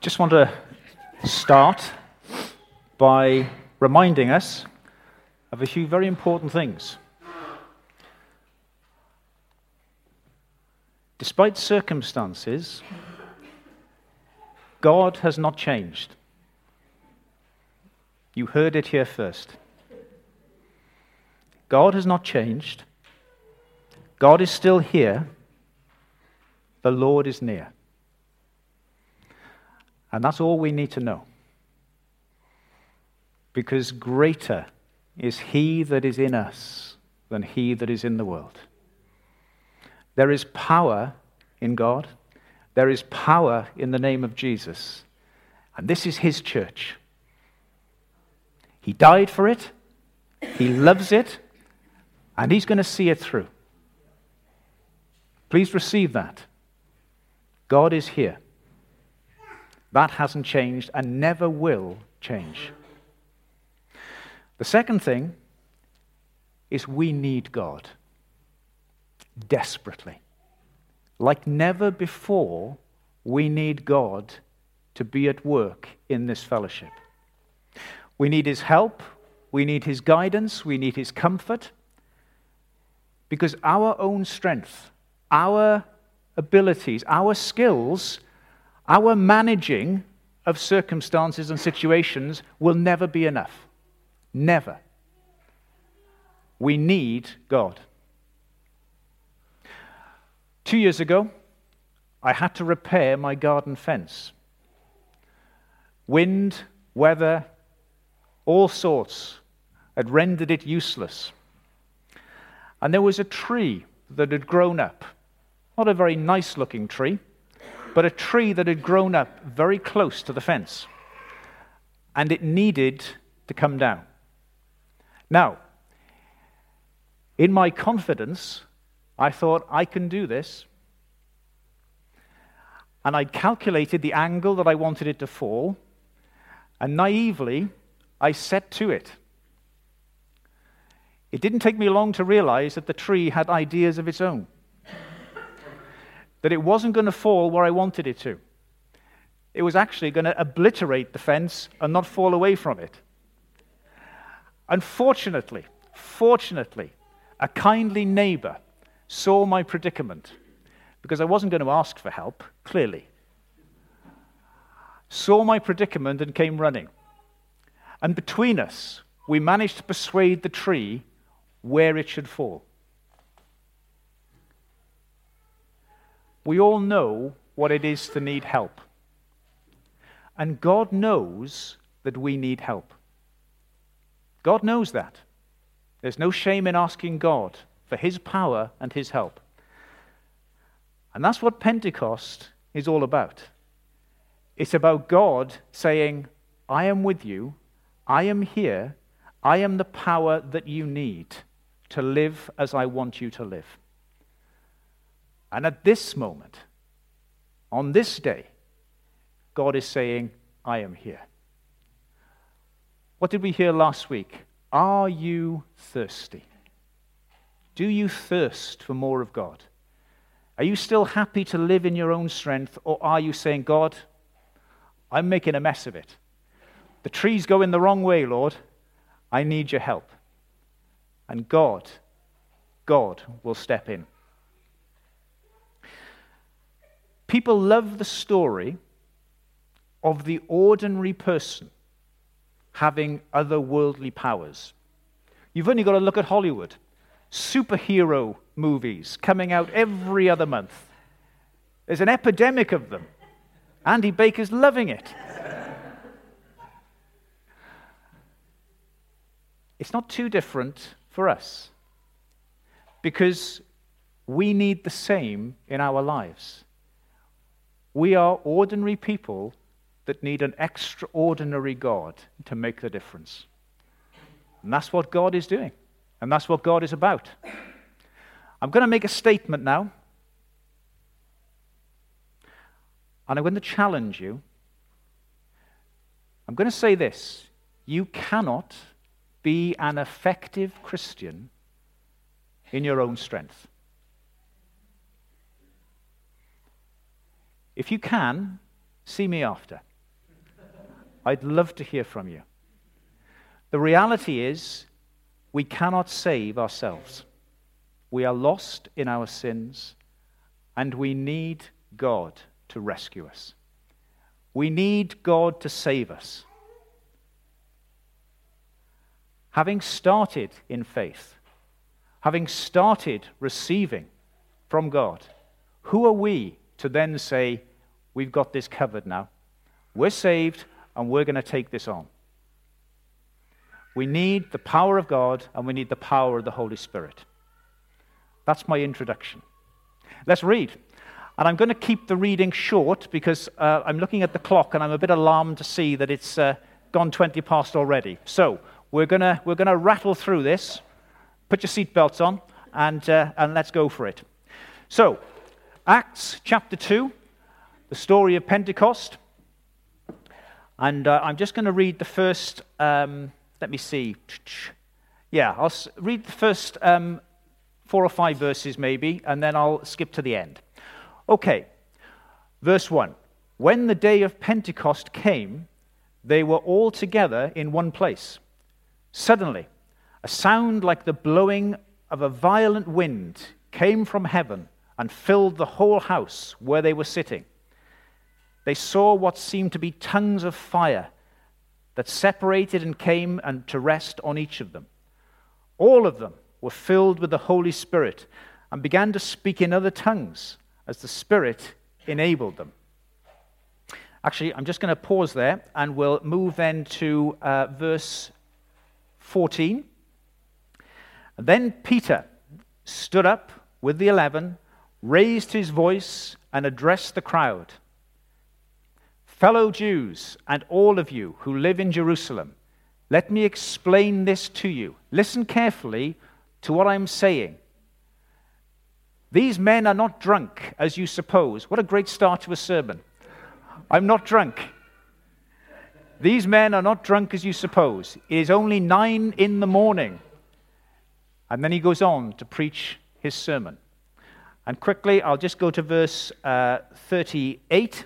just want to start by reminding us of a few very important things. Despite circumstances, God has not changed. You heard it here first. God has not changed. God is still here. The Lord is near. And that's all we need to know. Because greater is he that is in us than he that is in the world. There is power in God, there is power in the name of Jesus. And this is his church. He died for it, he loves it, and he's going to see it through. Please receive that. God is here. That hasn't changed and never will change. The second thing is we need God desperately. Like never before, we need God to be at work in this fellowship. We need His help, we need His guidance, we need His comfort, because our own strength, our abilities, our skills our managing of circumstances and situations will never be enough. Never. We need God. Two years ago, I had to repair my garden fence. Wind, weather, all sorts had rendered it useless. And there was a tree that had grown up. Not a very nice looking tree, but a tree that had grown up very close to the fence. And it needed to come down. Now, in my confidence, I thought, I can do this. And I calculated the angle that I wanted it to fall. And naively, I set to it. It didn't take me long to realize that the tree had ideas of its own that it wasn't going to fall where I wanted it to. It was actually going to obliterate the fence and not fall away from it. Unfortunately, fortunately, a kindly neighbor saw my predicament because I wasn't going to ask for help, clearly. Saw my predicament and came running. And between us, we managed to persuade the tree where it should fall. We all know what it is to need help. And God knows that we need help. God knows that. There's no shame in asking God for His power and His help. And that's what Pentecost is all about. It's about God saying, I am with you, I am here, I am the power that you need to live as I want you to live. And at this moment, on this day, God is saying, I am here. What did we hear last week? Are you thirsty? Do you thirst for more of God? Are you still happy to live in your own strength, or are you saying, God, I'm making a mess of it? The tree's going the wrong way, Lord. I need your help. And God, God will step in. People love the story of the ordinary person having otherworldly powers. You've only got to look at Hollywood. Superhero movies coming out every other month. There's an epidemic of them. Andy Baker's loving it. it's not too different for us because we need the same in our lives. We are ordinary people that need an extraordinary God to make the difference. And that's what God is doing. And that's what God is about. I'm going to make a statement now. And I'm going to challenge you. I'm going to say this you cannot be an effective Christian in your own strength. If you can, see me after. I'd love to hear from you. The reality is, we cannot save ourselves. We are lost in our sins, and we need God to rescue us. We need God to save us. Having started in faith, having started receiving from God, who are we to then say, We've got this covered now? We're saved and we're going to take this on. We need the power of God and we need the power of the Holy Spirit. That's my introduction. Let's read. And I'm going to keep the reading short because uh, I'm looking at the clock and I'm a bit alarmed to see that it's uh, gone 20 past already. So we're going to we're gonna rattle through this. Put your seatbelts on and, uh, and let's go for it. So, Acts chapter 2, the story of Pentecost. And uh, I'm just going to read the first, um, let me see. Yeah, I'll read the first um, four or five verses maybe, and then I'll skip to the end. Okay, verse 1. When the day of Pentecost came, they were all together in one place. Suddenly, a sound like the blowing of a violent wind came from heaven and filled the whole house where they were sitting. They saw what seemed to be tongues of fire that separated and came and to rest on each of them. All of them were filled with the Holy Spirit and began to speak in other tongues as the Spirit enabled them. Actually, I'm just going to pause there and we'll move then to uh, verse 14. Then Peter stood up with the eleven, raised his voice, and addressed the crowd. Fellow Jews, and all of you who live in Jerusalem, let me explain this to you. Listen carefully to what I'm saying. These men are not drunk, as you suppose. What a great start to a sermon. I'm not drunk. These men are not drunk, as you suppose. It is only nine in the morning. And then he goes on to preach his sermon. And quickly, I'll just go to verse uh, 38.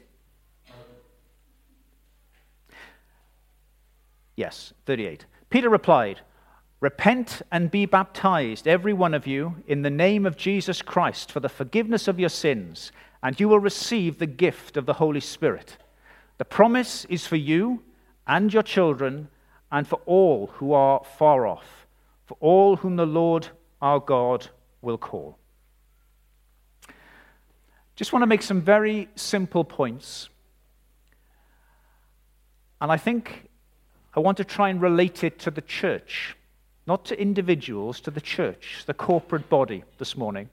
Yes, 38. Peter replied, Repent and be baptized, every one of you, in the name of Jesus Christ for the forgiveness of your sins, and you will receive the gift of the Holy Spirit. The promise is for you and your children, and for all who are far off, for all whom the Lord our God will call. Just want to make some very simple points. And I think I want to try and relate it to the church, not to individuals, to the church, the corporate body this morning.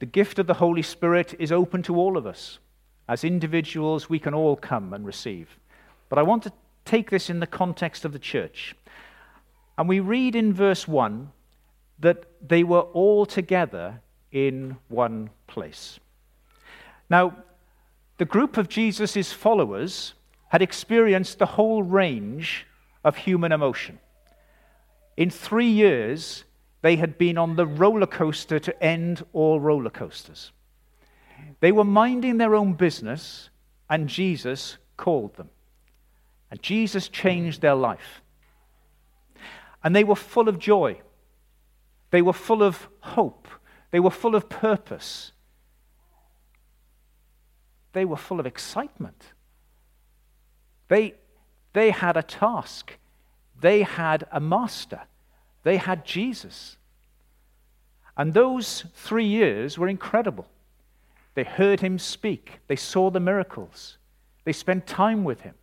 The gift of the Holy Spirit is open to all of us. As individuals, we can all come and receive. But I want to take this in the context of the church. And we read in verse 1 that they were all together in one place. Now, the group of Jesus' followers had experienced the whole range of human emotion. In three years, they had been on the roller coaster to end all roller coasters. They were minding their own business, and Jesus called them. And Jesus changed their life. And they were full of joy. They were full of hope. They were full of purpose. They were full of excitement. They, they had a task, they had a master, they had Jesus. And those three years were incredible. They heard him speak, they saw the miracles, they spent time with him.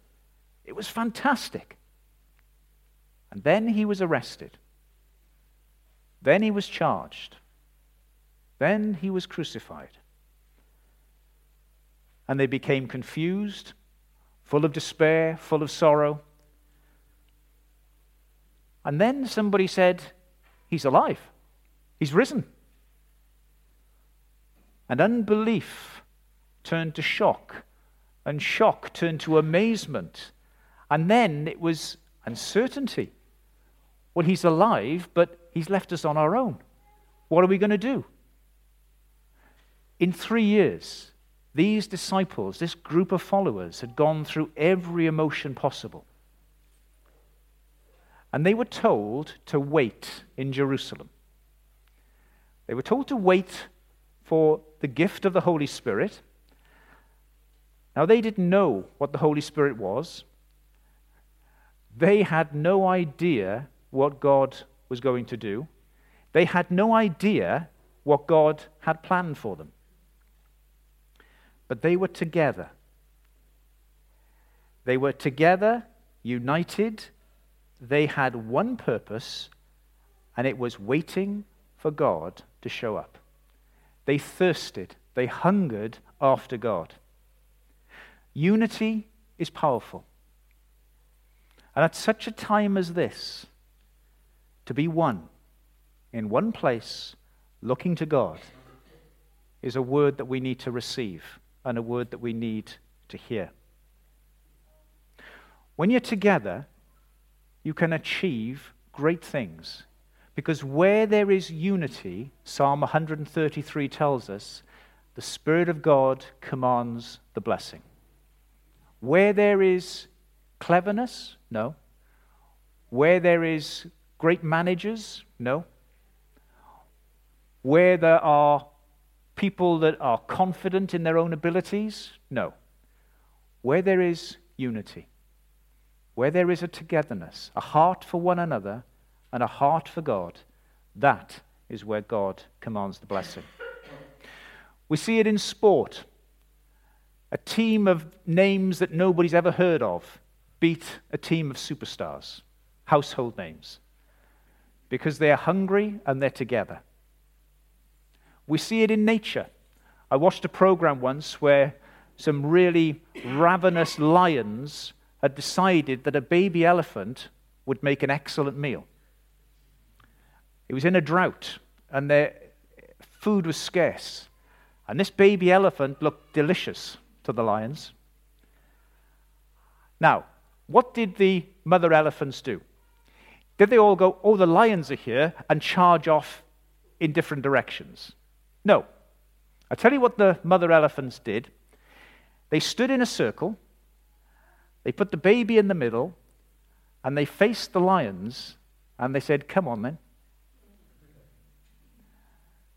It was fantastic. And then he was arrested. Then he was charged. Then he was crucified. And they became confused full of despair, full of sorrow. And then somebody said, He's alive, He's risen. And unbelief turned to shock, and shock turned to amazement. And then it was uncertainty. Well, He's alive, but He's left us on our own. What are we going to do? In three years, These disciples, this group of followers, had gone through every emotion possible. And they were told to wait in Jerusalem. They were told to wait for the gift of the Holy Spirit. Now, they didn't know what the Holy Spirit was. They had no idea what God was going to do. They had no idea what God had planned for them. But they were together. They were together, united. They had one purpose, and it was waiting for God to show up. They thirsted, they hungered after God. Unity is powerful. And at such a time as this, to be one in one place, looking to God, is a word that we need to receive and a word that we need to hear. When you're together, you can achieve great things. Because where there is unity, Psalm 133 tells us, the Spirit of God commands the blessing. Where there is cleverness, no. Where there is great managers, no. Where there are people that are confident in their own abilities? No. Where there is unity, where there is a togetherness, a heart for one another, and a heart for God, that is where God commands the blessing. We see it in sport. A team of names that nobody's ever heard of beat a team of superstars, household names, because they're hungry and they're together. We see it in nature. I watched a program once where some really ravenous lions had decided that a baby elephant would make an excellent meal. It was in a drought, and their food was scarce. And this baby elephant looked delicious to the lions. Now, what did the mother elephants do? Did they all go, oh, the lions are here, and charge off in different directions? No. I tell you what the mother elephants did. They stood in a circle, they put the baby in the middle, and they faced the lions, and they said, Come on then.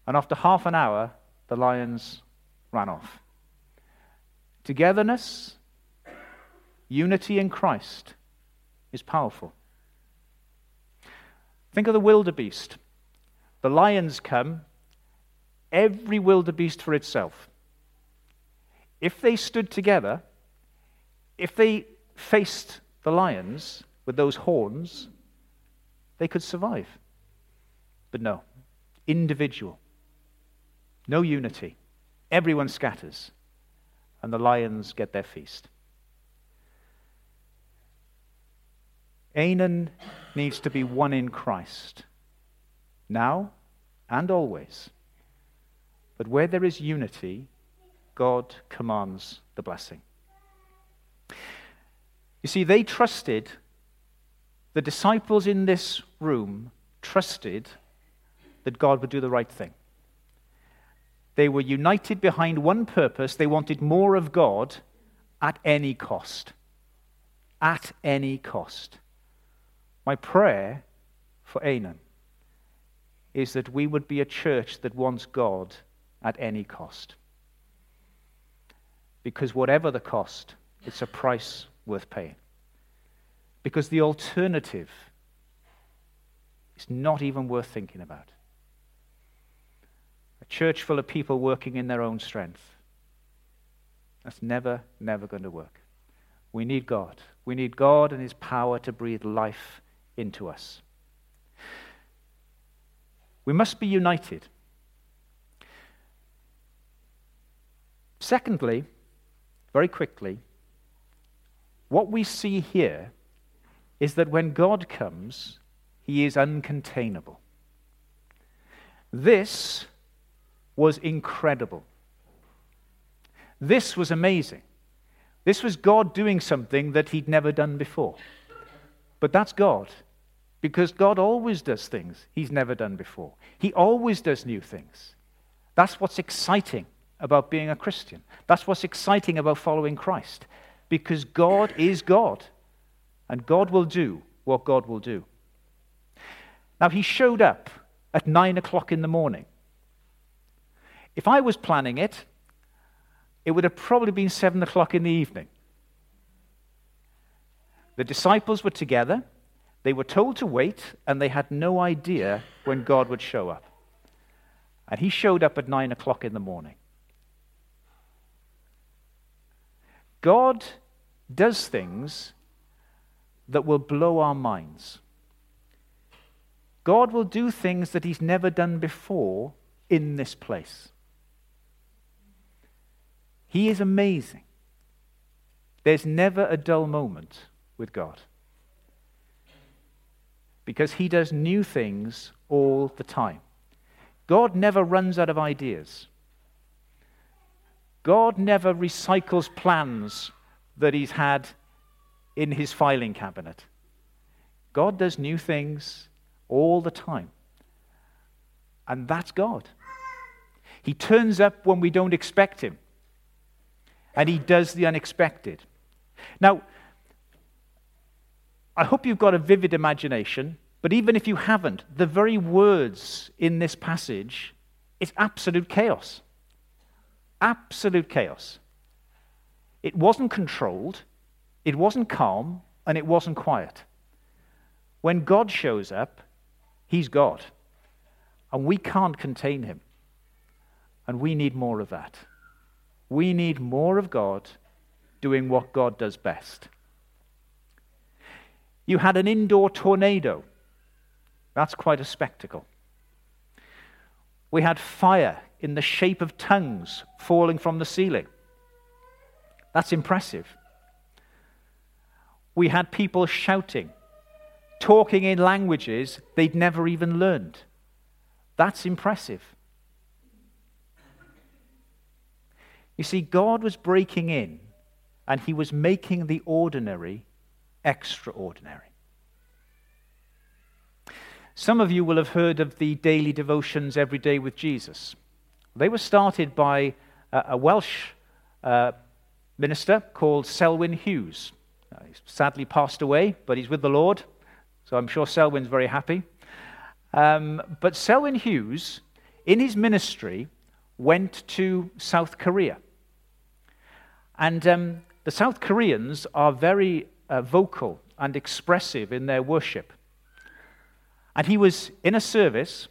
And after half an hour, the lions ran off. Togetherness, unity in Christ is powerful. Think of the wildebeest. The lions come every wildebeest for itself. If they stood together, if they faced the lions with those horns, they could survive. But no, individual, no unity. Everyone scatters, and the lions get their feast. Anan needs to be one in Christ, now and always. But where there is unity, God commands the blessing. You see, they trusted, the disciples in this room trusted that God would do the right thing. They were united behind one purpose. They wanted more of God at any cost. At any cost. My prayer for Anan is that we would be a church that wants God at any cost. Because whatever the cost, it's a price worth paying. Because the alternative is not even worth thinking about. A church full of people working in their own strength. That's never, never going to work. We need God. We need God and His power to breathe life into us. We must be united. Secondly, very quickly, what we see here is that when God comes, he is uncontainable. This was incredible. This was amazing. This was God doing something that he'd never done before. But that's God, because God always does things he's never done before. He always does new things. That's what's exciting about being a Christian. That's what's exciting about following Christ. Because God is God, and God will do what God will do. Now, he showed up at nine o'clock in the morning. If I was planning it, it would have probably been seven o'clock in the evening. The disciples were together, they were told to wait, and they had no idea when God would show up. And he showed up at nine o'clock in the morning. God does things that will blow our minds. God will do things that he's never done before in this place. He is amazing. There's never a dull moment with God because he does new things all the time. God never runs out of ideas. God never recycles plans that he's had in his filing cabinet. God does new things all the time. And that's God. He turns up when we don't expect him. And he does the unexpected. Now, I hope you've got a vivid imagination, but even if you haven't, the very words in this passage is absolute chaos. Absolute chaos. It wasn't controlled, it wasn't calm, and it wasn't quiet. When God shows up, He's God. And we can't contain Him. And we need more of that. We need more of God doing what God does best. You had an indoor tornado. That's quite a spectacle. We had fire in the shape of tongues falling from the ceiling. That's impressive. We had people shouting, talking in languages they'd never even learned. That's impressive. You see, God was breaking in and he was making the ordinary extraordinary. Some of you will have heard of the daily devotions every day with Jesus. They were started by a Welsh uh, minister called Selwyn Hughes. Uh, he's sadly passed away, but he's with the Lord, so I'm sure Selwyn's very happy. Um, but Selwyn Hughes, in his ministry, went to South Korea. And um, the South Koreans are very uh, vocal and expressive in their worship. And he was in a service,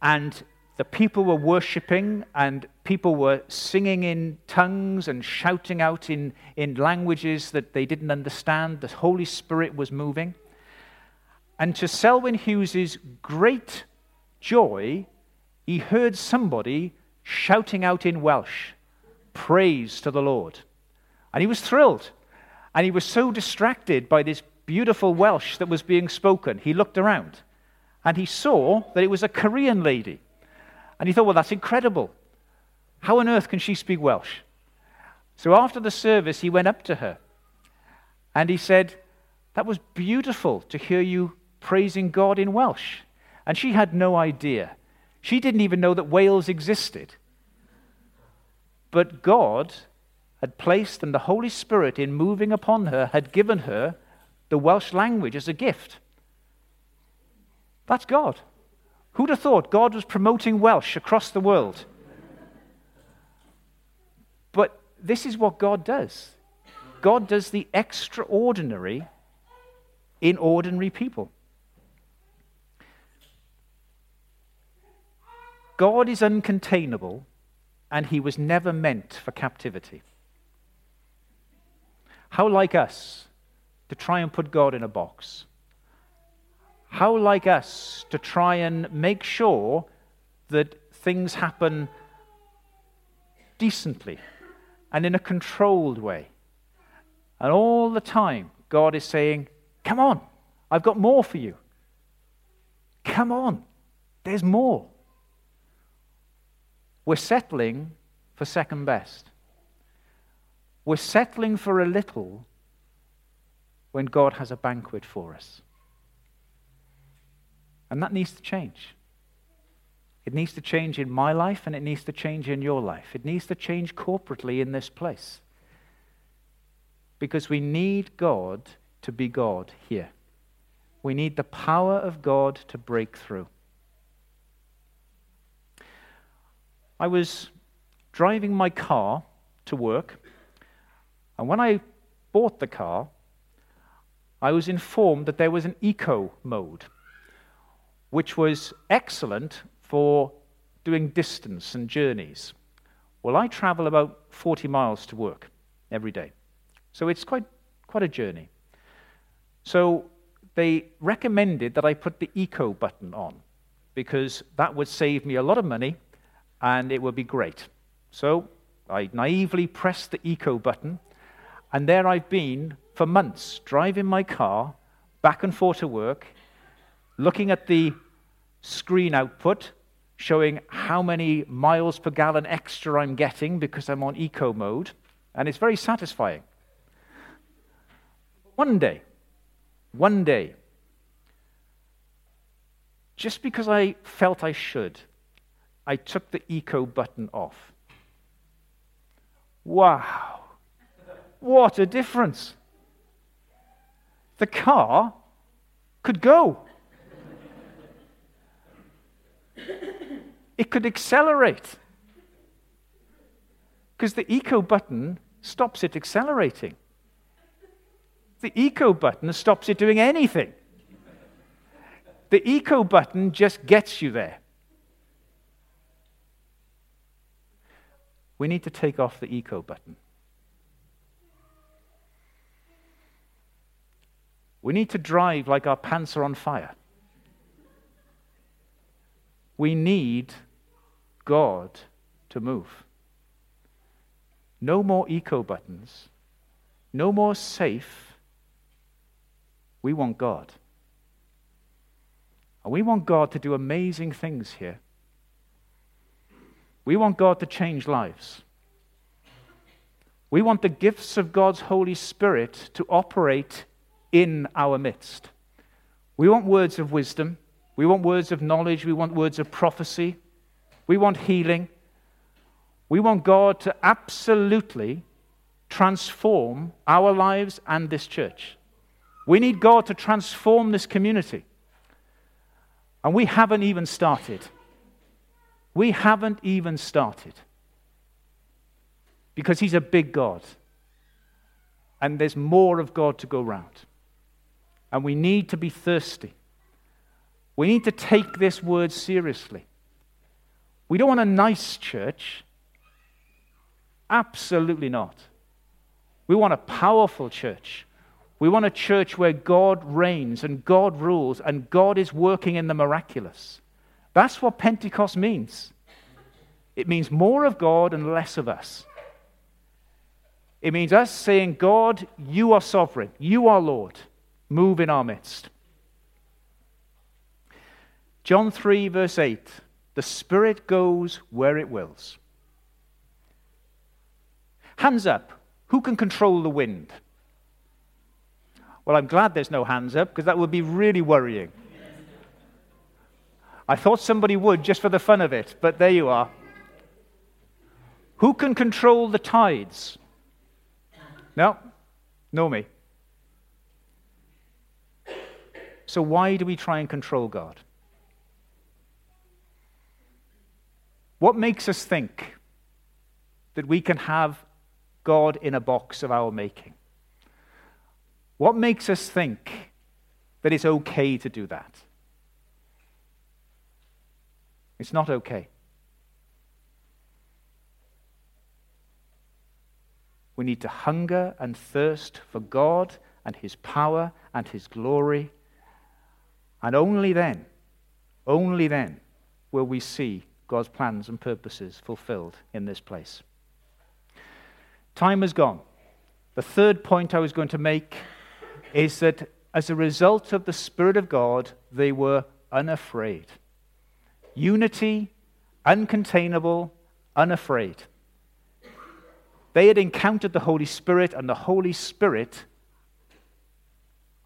and the people were worshipping and people were singing in tongues and shouting out in, in languages that they didn't understand. The Holy Spirit was moving. And to Selwyn Hughes's great joy, he heard somebody shouting out in Welsh, Praise to the Lord. And he was thrilled. And he was so distracted by this beautiful Welsh that was being spoken, he looked around and he saw that it was a Korean lady and he thought, well, that's incredible. How on earth can she speak Welsh? So after the service, he went up to her and he said, That was beautiful to hear you praising God in Welsh. And she had no idea. She didn't even know that Wales existed. But God had placed and the Holy Spirit, in moving upon her, had given her the Welsh language as a gift. That's God. Who'd have thought God was promoting Welsh across the world? But this is what God does God does the extraordinary in ordinary people. God is uncontainable, and he was never meant for captivity. How like us to try and put God in a box? How like us to try and make sure that things happen decently and in a controlled way. And all the time, God is saying, Come on, I've got more for you. Come on, there's more. We're settling for second best. We're settling for a little when God has a banquet for us. And that needs to change. It needs to change in my life and it needs to change in your life. It needs to change corporately in this place. Because we need God to be God here. We need the power of God to break through. I was driving my car to work, and when I bought the car, I was informed that there was an eco mode, which was excellent for doing distance and journeys. Well, I travel about 40 miles to work every day, so it's quite, quite a journey. So they recommended that I put the eco button on because that would save me a lot of money and it would be great. So I naively pressed the eco button, and there I've been for months driving my car back and forth to work, looking at the screen output showing how many miles per gallon extra I'm getting because I'm on eco mode, and it's very satisfying. One day, one day, just because I felt I should, I took the eco button off. Wow, what a difference! The car could go. It could accelerate. Because the eco button stops it accelerating. The eco button stops it doing anything. The eco button just gets you there. We need to take off the eco button. We need to drive like our pants are on fire. We need God to move. No more eco buttons. No more safe we want God. And we want God to do amazing things here. We want God to change lives. We want the gifts of God's Holy Spirit to operate in our midst. We want words of wisdom. We want words of knowledge. We want words of prophecy. We want healing. We want God to absolutely transform our lives and this church. We need God to transform this community. And we haven't even started. We haven't even started. Because He's a big God. And there's more of God to go round. And we need to be thirsty. We need to take this word seriously. We don't want a nice church. Absolutely not. We want a powerful church we want a church where God reigns and God rules and God is working in the miraculous. That's what Pentecost means. It means more of God and less of us. It means us saying, God, you are sovereign, you are Lord, move in our midst. John 3, verse 8 the Spirit goes where it wills. Hands up. Who can control the wind? Well, I'm glad there's no hands up because that would be really worrying. I thought somebody would just for the fun of it, but there you are. Who can control the tides? No? No me. So why do we try and control God? What makes us think that we can have God in a box of our making? What makes us think that it's okay to do that? It's not okay. We need to hunger and thirst for God and His power and His glory. And only then, only then, will we see God's plans and purposes fulfilled in this place. Time has gone. The third point I was going to make is that as a result of the Spirit of God, they were unafraid. Unity, uncontainable, unafraid. They had encountered the Holy Spirit, and the Holy Spirit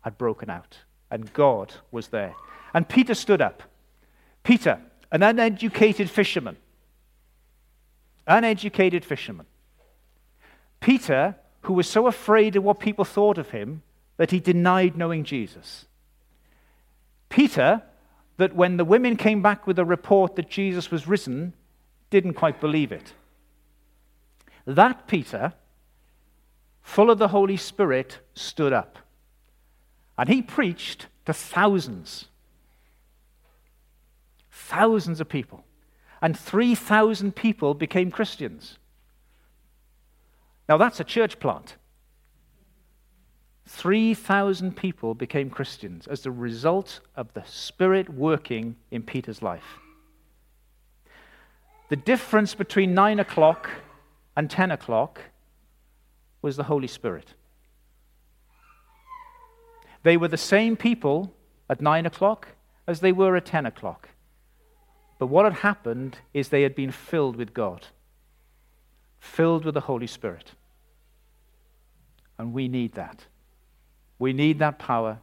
had broken out, and God was there. And Peter stood up. Peter, an uneducated fisherman. Uneducated fisherman. Peter, who was so afraid of what people thought of him that he denied knowing Jesus. Peter, that when the women came back with a report that Jesus was risen, didn't quite believe it. That Peter, full of the Holy Spirit, stood up. And he preached to thousands. Thousands of people. And 3,000 people became Christians. Now, that's a church plant. 3,000 people became Christians as the result of the Spirit working in Peter's life. The difference between 9 o'clock and 10 o'clock was the Holy Spirit. They were the same people at 9 o'clock as they were at 10 o'clock. But what had happened is they had been filled with God, filled with the Holy Spirit. And we need that. We need that power.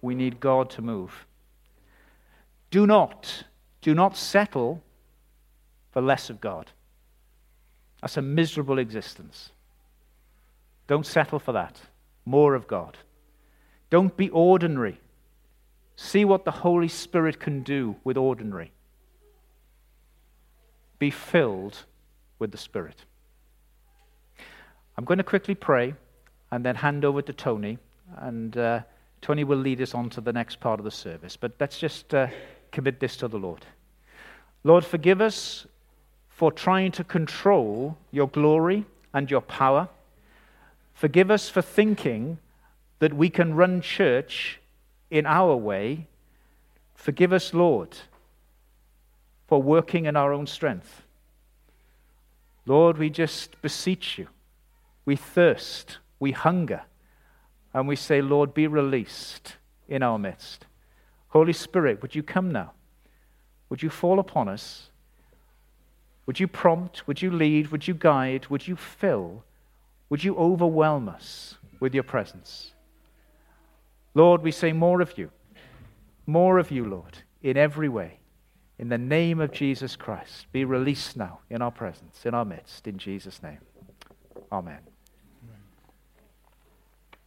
We need God to move. Do not, do not settle for less of God. That's a miserable existence. Don't settle for that. More of God. Don't be ordinary. See what the Holy Spirit can do with ordinary. Be filled with the Spirit. I'm going to quickly pray and then hand over to Tony. And uh, Tony will lead us on to the next part of the service. But let's just uh, commit this to the Lord. Lord, forgive us for trying to control your glory and your power. Forgive us for thinking that we can run church in our way. Forgive us, Lord, for working in our own strength. Lord, we just beseech you. We thirst we hunger and we say, Lord, be released in our midst. Holy Spirit, would you come now? Would you fall upon us? Would you prompt? Would you lead? Would you guide? Would you fill? Would you overwhelm us with your presence? Lord, we say more of you. More of you, Lord, in every way. In the name of Jesus Christ, be released now in our presence, in our midst, in Jesus' name. Amen.